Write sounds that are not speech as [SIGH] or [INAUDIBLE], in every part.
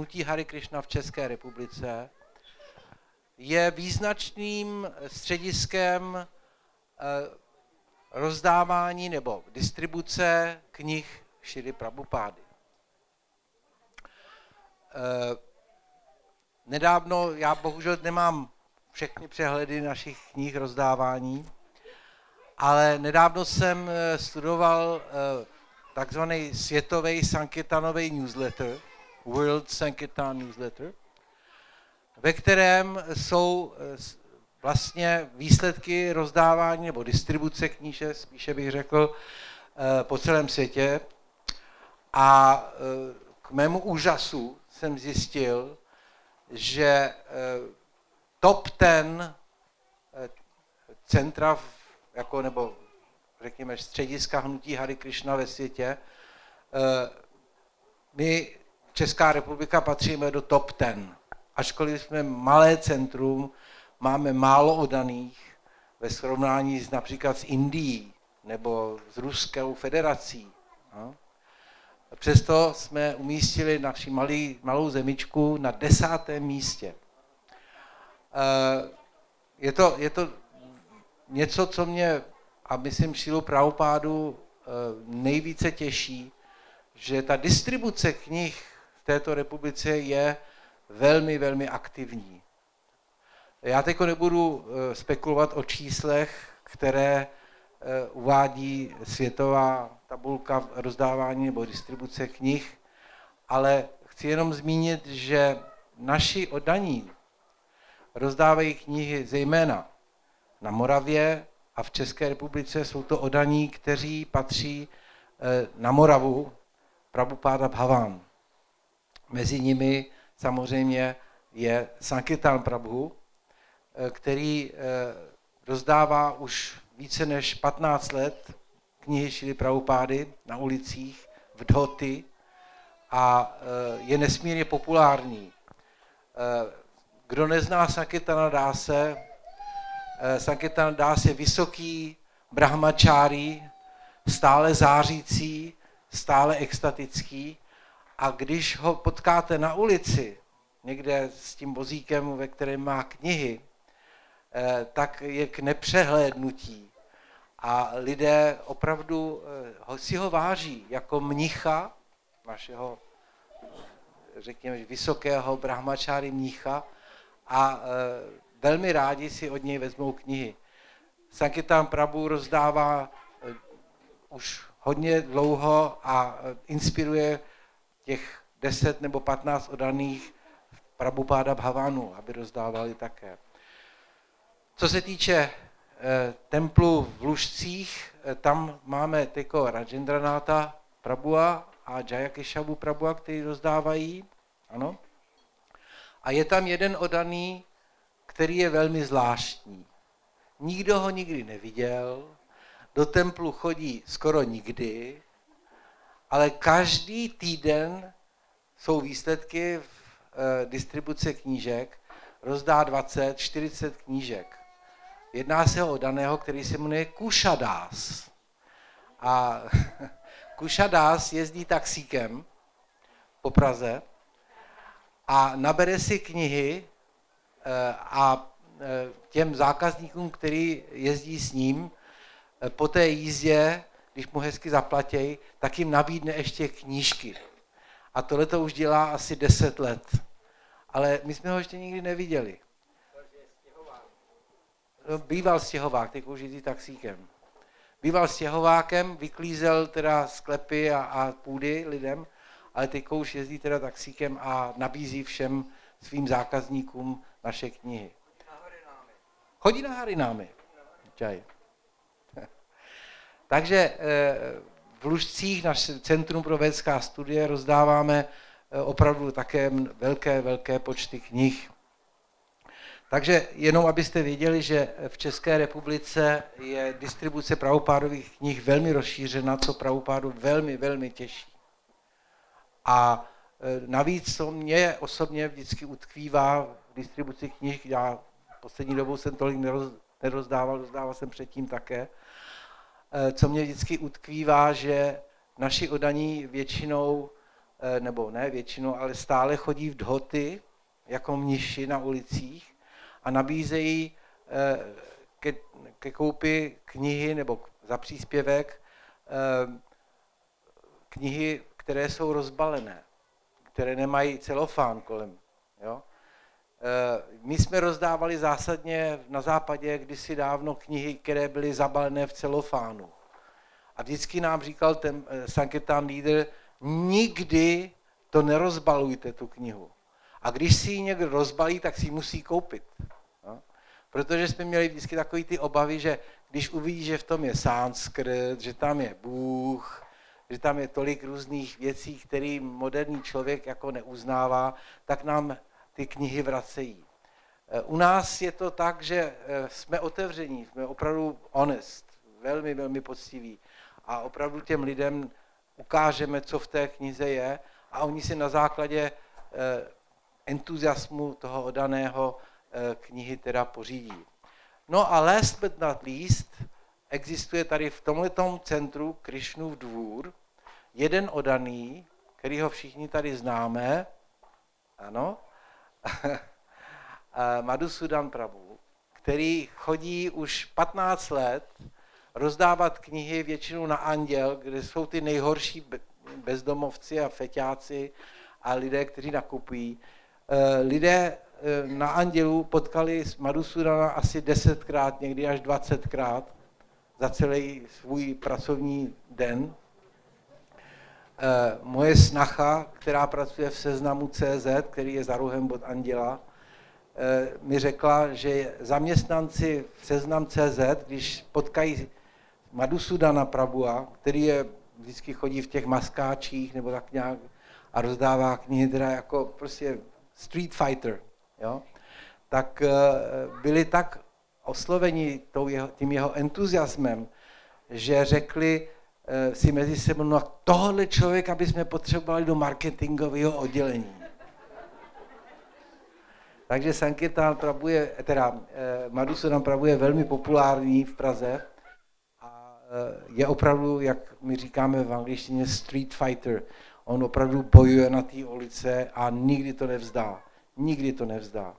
hnutí Hare Krishna v České republice je význačným střediskem eh, rozdávání nebo distribuce knih Šily Prabhupády. Eh, nedávno, já bohužel nemám všechny přehledy našich knih rozdávání, ale nedávno jsem eh, studoval takzvaný světový Sankirtanový newsletter, World Sankirtan Newsletter, ve kterém jsou vlastně výsledky rozdávání nebo distribuce kníže, spíše bych řekl, po celém světě. A k mému úžasu jsem zjistil, že eh, top ten eh, centra, jako, nebo řekněme střediska hnutí Hary Krishna ve světě, eh, my, Česká republika, patříme do top ten. Ačkoliv jsme malé centrum, máme málo odaných ve srovnání s, například s Indií nebo s Ruskou federací. No? Přesto jsme umístili naši malý, malou zemičku na desátém místě. Eh, je to, je to něco, co mě, a myslím Šilu Prabhupádu, eh, nejvíce těší, že ta distribuce knih této republice je velmi, velmi aktivní. Já teď nebudu eh, spekulovat o číslech, které uvádí Světová tabulka rozdávání nebo distribuce knih, ale chci jenom zmínit, že naši oddaní rozdávají knihy zejména na Moravě a v České republice jsou to odaní, kteří patří eh, na Moravu Prabhupáda Bhavan. Mezi nimi samozřejmě je Sankirtan Prabhu, eh, který eh, rozdává už více než 15 let knihy Šily Prabhupády na ulicích, v dhoty a e, je nesmírně populární. Kdo nezná Sankirtana Dáse, Sankirtana Dás je vysoký brahmačári, stále zářící, stále extatický a když ho potkáte na ulici, někde s tím vozíkem, ve kterém má knihy, tak je k nepřehlédnutí a lidé opravdu eh, si ho váží jako mnicha, našeho, řekněme, vysokého brahmačáry mnicha a eh, velmi rádi si od něj vezmou knihy. Sankirtan Prabhu rozdává eh, už hodně dlouho a inspiruje těch 10 nebo 15 odaných Prabhupáda Bhavanu, aby rozdávali také. Co se týče Eh, templu v Lužcích, eh, tam máme tyko Rajendranáta Prabua a Jayakeshavu Prabua, který rozdávají. Ano. A je tam jeden odaný, který je velmi zvláštní. Nikdo ho nikdy neviděl, do templu chodí skoro nikdy, ale každý týden jsou výsledky v e, distribuce knížek, rozdá 20, 40 knížek. Jedná se o daného, který se jmenuje Kušadás. A [LAUGHS] Kušadás jezdí taxíkem po Praze a nabere si knihy eh, a eh, těm zákazníkům, který jezdí s ním, eh, po té jízdě, když mu hezky zaplatí, tak jim nabídne ještě knížky. A tohle to už dělá asi 10 let. Ale my jsme ho ještě nikdy neviděli. No, býval stěhovák, teď už jezdí taxíkem. Býval stěhovákem, vyklízel teda sklepy a, a půdy lidem, ale teď už jezdí teda taxíkem a nabízí všem svým zákazníkům naše knihy. Chodí na harinámy. Čaj. Takže eh, v Lužcích, naše Centrum pro vědecká studie, rozdáváme eh, opravdu také velké, velké počty knih. Takže jenom abyste věděli, že v České republice je distribuce pravopádových knih velmi rozšířena, co pravopádu velmi, velmi těší. A e, navíc to mě osobně vždycky utkvívá v distribuci knih, já poslední dobou jsem tolik nerozdával, rozdával jsem předtím také, co mě vždycky utkvívá, že naši odaní většinou nebo ne většinou, ale stále chodí v dhoty jako mniši na ulicích a nabízejí ke, ke koupi knihy nebo za příspěvek knihy, které jsou rozbalené, které nemají celofán kolem. Jo? Eh, my jsme rozdávali zásadně na západě kdysi dávno knihy, které byly zabalené v celofánu. A vždycky nám říkal ten eh, Sanketán lídr, nikdy to nerozbalujte, tu knihu. A když si ji někdo rozbalí, tak si ji musí koupit. No? Protože jsme měli vždycky takové ty obavy, že když uvidí, že v tom je sanskrt, že tam je Bůh, že tam je tolik různých věcí, které moderní člověk jako neuznává, tak nám ty knihy vracejí. Eh, u nás je to tak, že eh, jsme otevření, jsme opravdu honest, velmi, velmi poctiví a opravdu těm lidem ukážeme, co v té knize je a oni si na základě eh, entuziasmu toho odaného knihy teda pořídí. No a last but not least, existuje tady v tomto centru Krišnův dvůr jeden odaný, který ho všichni tady známe, ano, [LAUGHS] Madhusudan Prabhu, který chodí už 15 let rozdávat knihy většinou na Anděl, kde jsou ty nejhorší bezdomovci a feťáci a lidé, kteří nakupují. Eh, lidé eh, na Andělu potkali Madhusudana asi desetkrát, někdy až dvacetkrát za celý svůj pracovní den. Eh, moje snacha, která pracuje v seznamu CZ, který je za rohem od Anděla, eh, mi řekla, že zaměstnanci v seznam CZ, když potkají Madusudana Prabua, který je, vždycky chodí v těch maskáčích nebo tak nějak a rozdává knihy, teda jako prostě street fighter, jo? tak eh, byli tak osloveni tím jeho entuziasmem, že řekli, si mezi sebou, no a tohle člověka bychom potřebovali do marketingového oddělení. Takže Sankirtan Prabhu je, teda eh, Madhusudan Prabhu je velmi populární v Praze a eh, je opravdu, jak my říkáme v angličtině, street fighter. On opravdu bojuje na té ulice a nikdy to nevzdá. Nikdy to nevzdá.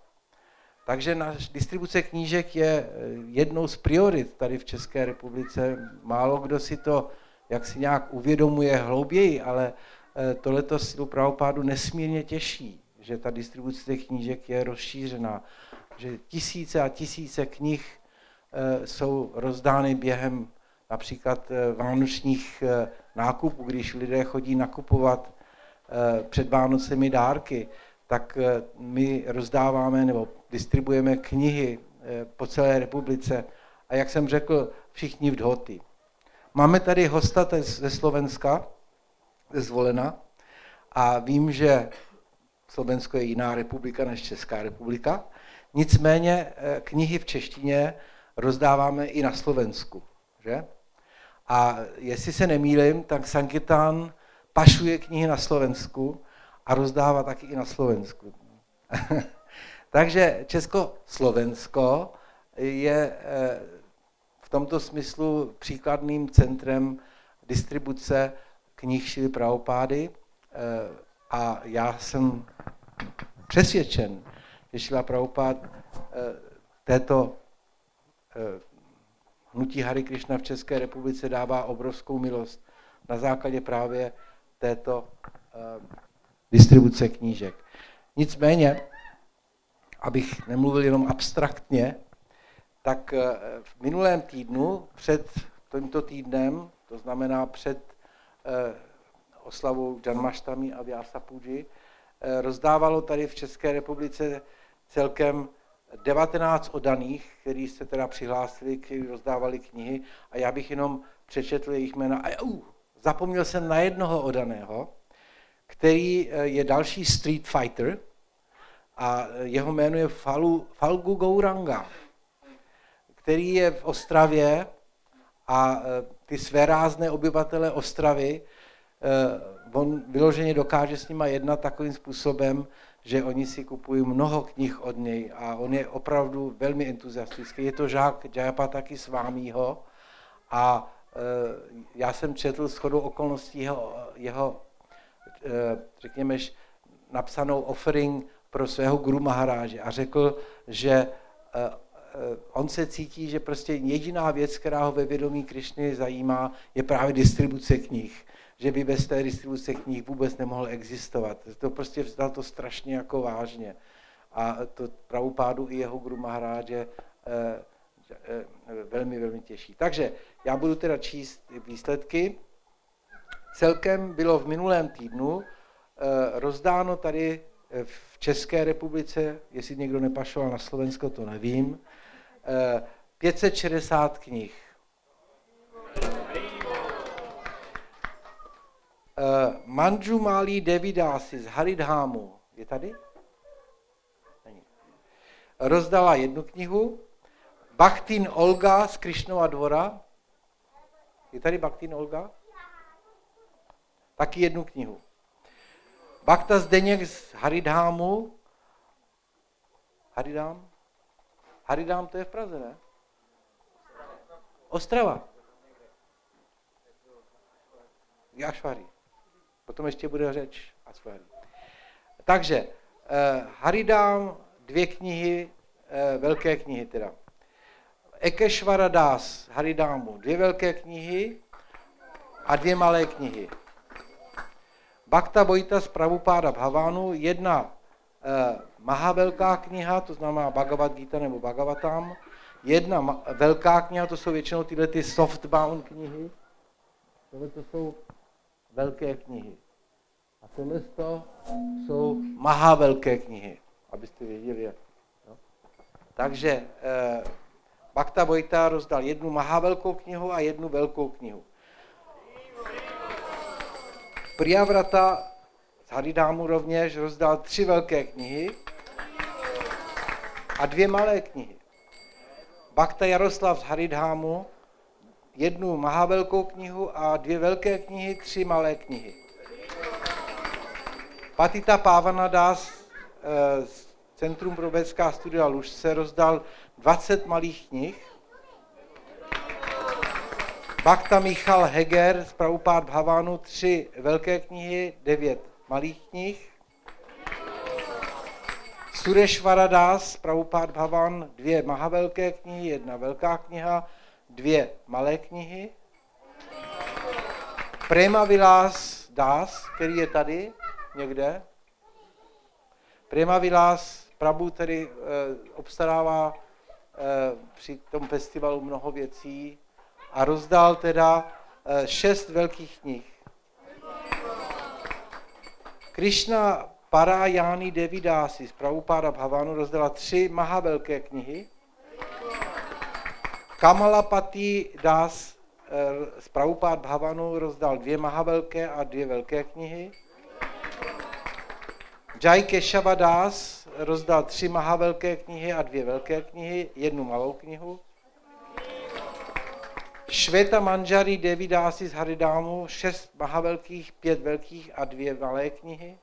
Takže naš distribuce knížek je jednou z priorit tady v České republice. Málo kdo si to jak si nějak uvědomuje hlouběji, ale eh, tohleto silu pravopádu nesmírně těší, že ta distribuce těch knížek je rozšířená, že tisíce a tisíce knih eh, jsou rozdány během například eh, vánočních nákupů, když lidé chodí nakupovat před Vánocemi dárky, tak my rozdáváme nebo distribuujeme knihy po celé republice a jak jsem řekl, všichni v dhoty. Máme tady hosta ze Slovenska, ze Zvolena, a vím, že Slovensko je jiná republika než Česká republika. Nicméně eh, knihy v češtině rozdáváme i na Slovensku. Že? A jestli se nemýlim, tak Sankitán pašuje knihy na Slovensku a rozdává taky i na Slovensku. [LAUGHS] Takže Česko-Slovensko je eh, tomto smyslu příkladným centrem distribuce knih Šily Pravopády eh, a já jsem přesvědčen, že Šila Pravopád eh, této eh, hnutí Hary Krishna v České republice dává obrovskou milost na základě právě této distribuce knížek. Nicméně, abych nemluvil jenom abstraktně, tak eh, v minulém týdnu, před tímto týdnem, to znamená před eh, oslavou Janmaštami a Vyasa Puji, eh, rozdávalo tady v České republice celkem 19 odaných, kteří se teda přihlásili, kteří rozdávali knihy a já bych jenom přečetl jejich jména. A uh, zapomněl jsem na jednoho odaného, který je další street fighter a jeho jméno je Falu, Falgu Gouranga který je v Ostravě a e, ty své rázné obyvatele Ostravy, e, on vyloženě dokáže s nima jednat takovým způsobem, že oni si kupují mnoho knih od něj a on je opravdu velmi entuziastický. Je to žák Jayapataki Svámího a e, já jsem četl shodou okolností jeho, jeho řekněme, napsanou offering pro svého guru Maharáže a řekl, že on se cítí, že prostě jediná věc, která ho ve vědomí Krišny zajímá, je právě distribuce knih. Že by bez té distribuce knih vůbec nemohl existovat. To prostě vzdal to strašně jako vážně. A to pravopádu i jeho guru Maharáže eh, eh, velmi, velmi těší. Takže já budu teda číst výsledky. Celkem bylo v minulém týdnu eh, rozdáno tady v České republice, jestli někdo nepašoval na Slovensko, to nevím, 560 knih. Manju Mali Devidasi z Haridhámu, je tady? Není. Rozdala jednu knihu. Bhaktin Olga z Krišnova dvora. Je tady Bhaktin Olga? Taky jednu knihu. Bhakta Zdeněk z Haridhámu. Haridám? Haridám to je v Praze, ne? Ostrava. Jašvari. Potom ještě bude řeč Asvari. Takže eh, Haridám, dvě knihy, eh, velké knihy teda. Ekeshvara Das, Haridámu, dvě velké knihy a dvě malé knihy. Bhakta Bojita z Prabhupáda Bhavánu, jedna Mahavelká kniha, to znamená Bhagavad Gita nebo Bhagavatam, jedna velká kniha, to jsou většinou tyhle ty softbound knihy, tohle to jsou velké knihy. A tohle to jsou mahavelké knihy, abyste věděli. Jo? Takže eh, Bhakta Vojta rozdal jednu mahavelkou knihu a jednu velkou knihu. Priyavrata z Haridámu rovněž rozdal tři velké knihy a dvě malé knihy. Bhakta Jaroslav z Haridhámu, jednu mahavelkou knihu a dvě velké knihy, tři malé knihy. Patita Pávanadas eh, z Centrum pro vědecká studia Lužce rozdal 20 malých knih. Bhakta Michal Heger z Prabhupád Bhavánu tři velké knihy, devět malých knih. Sureshvara Das, Prabhupád Bhavan, dvě mahavelké knihy, jedna velká kniha, dvě malé knihy. Prema Vilas Das, který je tady někde. Prema Vilas, Prabhu tedy e, obstarává e, při tom festivalu mnoho věcí a rozdal teda e, šest velkých knih. Krishna Parayani Devidasi z Prabhupáda Bhavanu rozdala tři mahavelké knihy. Kamalapati Das z Prabhupád Bhavanu rozdal dvě mahavelké a dvě velké knihy. Jai Keshava Das rozdal tři mahavelké knihy a dvě velké knihy, jednu malou knihu. Šveta Manjari Devidasi z Haridámu, šest mahavelkých, pět velkých a dvě malé knihy.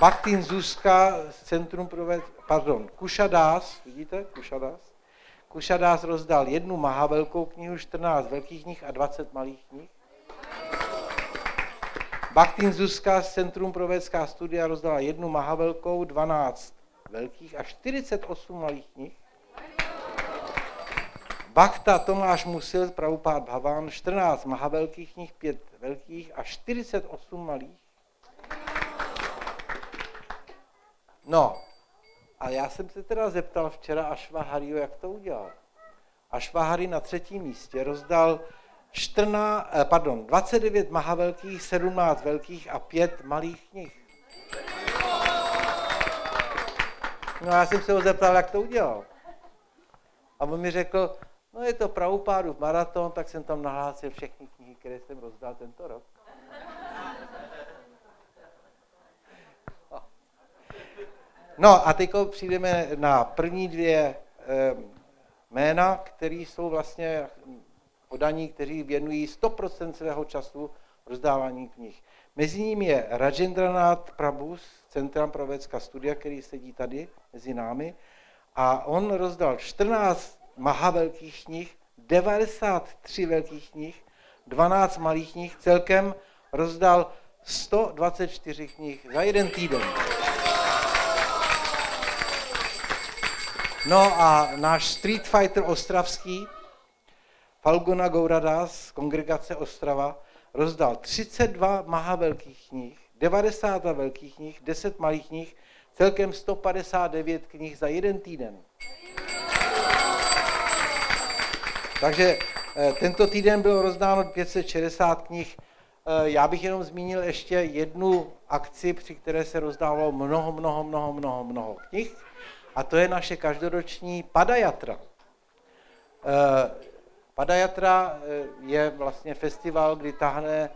Bhaktin Zuzka z Centrum pro pardon, Kušadás, vidíte, Kušadás? Kušadás rozdal jednu mahavelkou knihu, 14 velkých knih a 20 malých knih. Bhaktin Zuzka z Centrum pro studia rozdala jednu mahavelkou, 12 velkých a 48 malých knih. Bhakta Tomáš Musil, Prabhupád Bhavan, 14 mahavelkých knih, 5 velkých a 48 malých. No, a já jsem se teda zeptal včera Ašvahario, jak to udělal. Ašvahari na třetím místě rozdal 14, eh, pardon, 29 mahavelkých, 17 velkých a 5 malých knih. No já jsem se ho zeptal, jak to udělal. A on mi řekl, no je to v maraton, tak jsem tam nahlásil všechny knihy, které jsem rozdal tento rok. No a teď přijdeme na první dvě jména, které jsou vlastně podaní, kteří věnují 100% svého času rozdávání knih. Mezi nimi je Rajendranath Prabhu z Centra pro vědecká studia, který sedí tady mezi námi. A on rozdal 14 mahavelkých knih, 93 velkých knih, 12 malých knih, celkem rozdal 124 knih za jeden týden. No a náš Street Fighter ostravský, Falgona Gouradas, kongregace Ostrava, rozdal 32 maha velkých knih, 90 velkých knih, 10 malých knih, celkem 159 knih za jeden týden. Takže eh, tento týden bylo rozdáno 560 knih. Eh, já bych jenom zmínil ještě jednu akci, při které se rozdávalo mnoho, mnoho, mnoho, mnoho, mnoho knih. A to je naše každoroční Padajatra. Eh, Padajatra je vlastně festival, kdy tahne,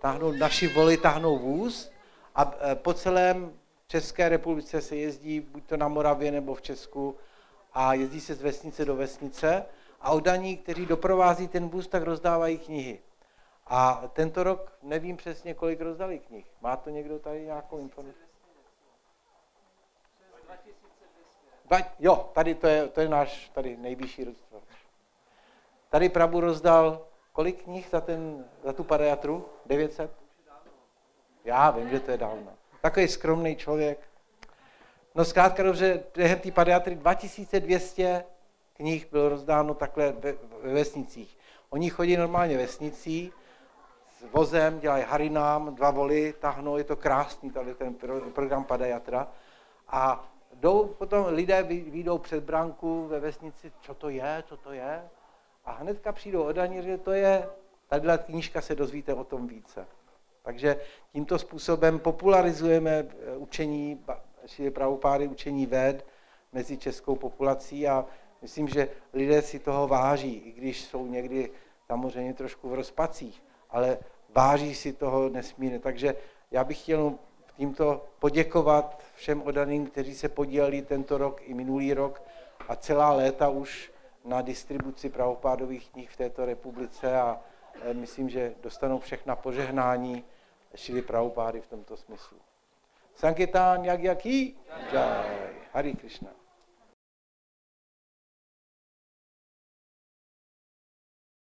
tahnou naši voli, tahnou vůz a po celém České republice se jezdí buď to na Moravě nebo v Česku a jezdí se z vesnice do vesnice a oddaní, kteří doprovází ten vůz, tak rozdávají knihy. A tento rok nevím přesně, kolik rozdali knih. Má to někdo tady nějakou informaci? Jo, tady to je, to je náš tady nejvyšší rozdíl. Tady Prabu rozdal kolik knih za, ten, za tu padajatru? 900? Já vím, že to je dávno. Takový skromný člověk. No zkrátka dobře, během té padiatry 2200 knih bylo rozdáno takhle ve, ve vesnicích. Oni chodí normálně vesnicí, s vozem, dělají harinám, dva voly, tahnou, je to krásný, tady ten program Padajatra. A jdou potom lidé vyjdou před branku ve vesnici, co to je, co to je. A hnedka přijdou od že to je, tadyhle knížka se dozvíte o tom více. Takže tímto způsobem popularizujeme eh, učení, čili pravopády učení ved mezi českou populací a myslím, že lidé si toho váží, i když jsou někdy samozřejmě trošku v rozpacích, ale váží si toho nesmírně. Takže já bych chtěl tímto poděkovat všem odaným, kteří se podíleli tento rok i minulý rok a celá léta už na distribuci pravopádových knih v této republice a eh, myslím, že dostanou všechna požehnání Šili Prabhupády v tomto smyslu. Sankirtan jak jaký? Jai. Hari Krishna.